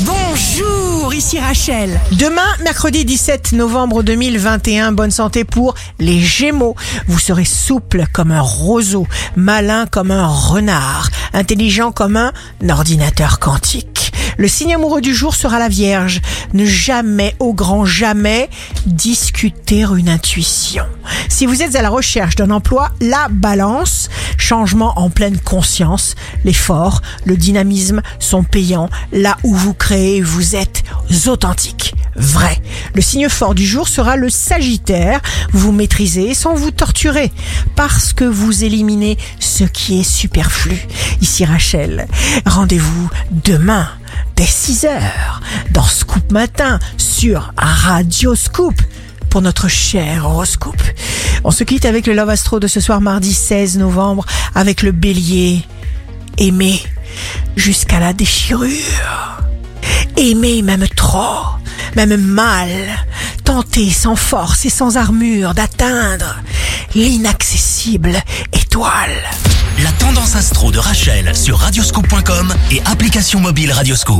Bonjour, ici Rachel. Demain, mercredi 17 novembre 2021, bonne santé pour les Gémeaux. Vous serez souple comme un roseau, malin comme un renard, intelligent comme un ordinateur quantique. Le signe amoureux du jour sera la Vierge. Ne jamais, au grand jamais, discuter une intuition. Si vous êtes à la recherche d'un emploi, la balance, changement en pleine conscience, l'effort, le dynamisme sont payants. Là où vous créez, vous êtes authentique, vrai. Le signe fort du jour sera le Sagittaire. Vous maîtrisez sans vous torturer parce que vous éliminez ce qui est superflu. Ici Rachel, rendez-vous demain dès 6 heures dans Scoop Matin sur Radio Scoop pour notre cher horoscope. On se quitte avec le Love Astro de ce soir mardi 16 novembre avec le bélier. Aimer jusqu'à la déchirure. Aimer même trop, même mal. Tenter sans force et sans armure d'atteindre l'inaccessible étoile. La tendance astro de Rachel sur radioscope.com et application mobile Radioscope.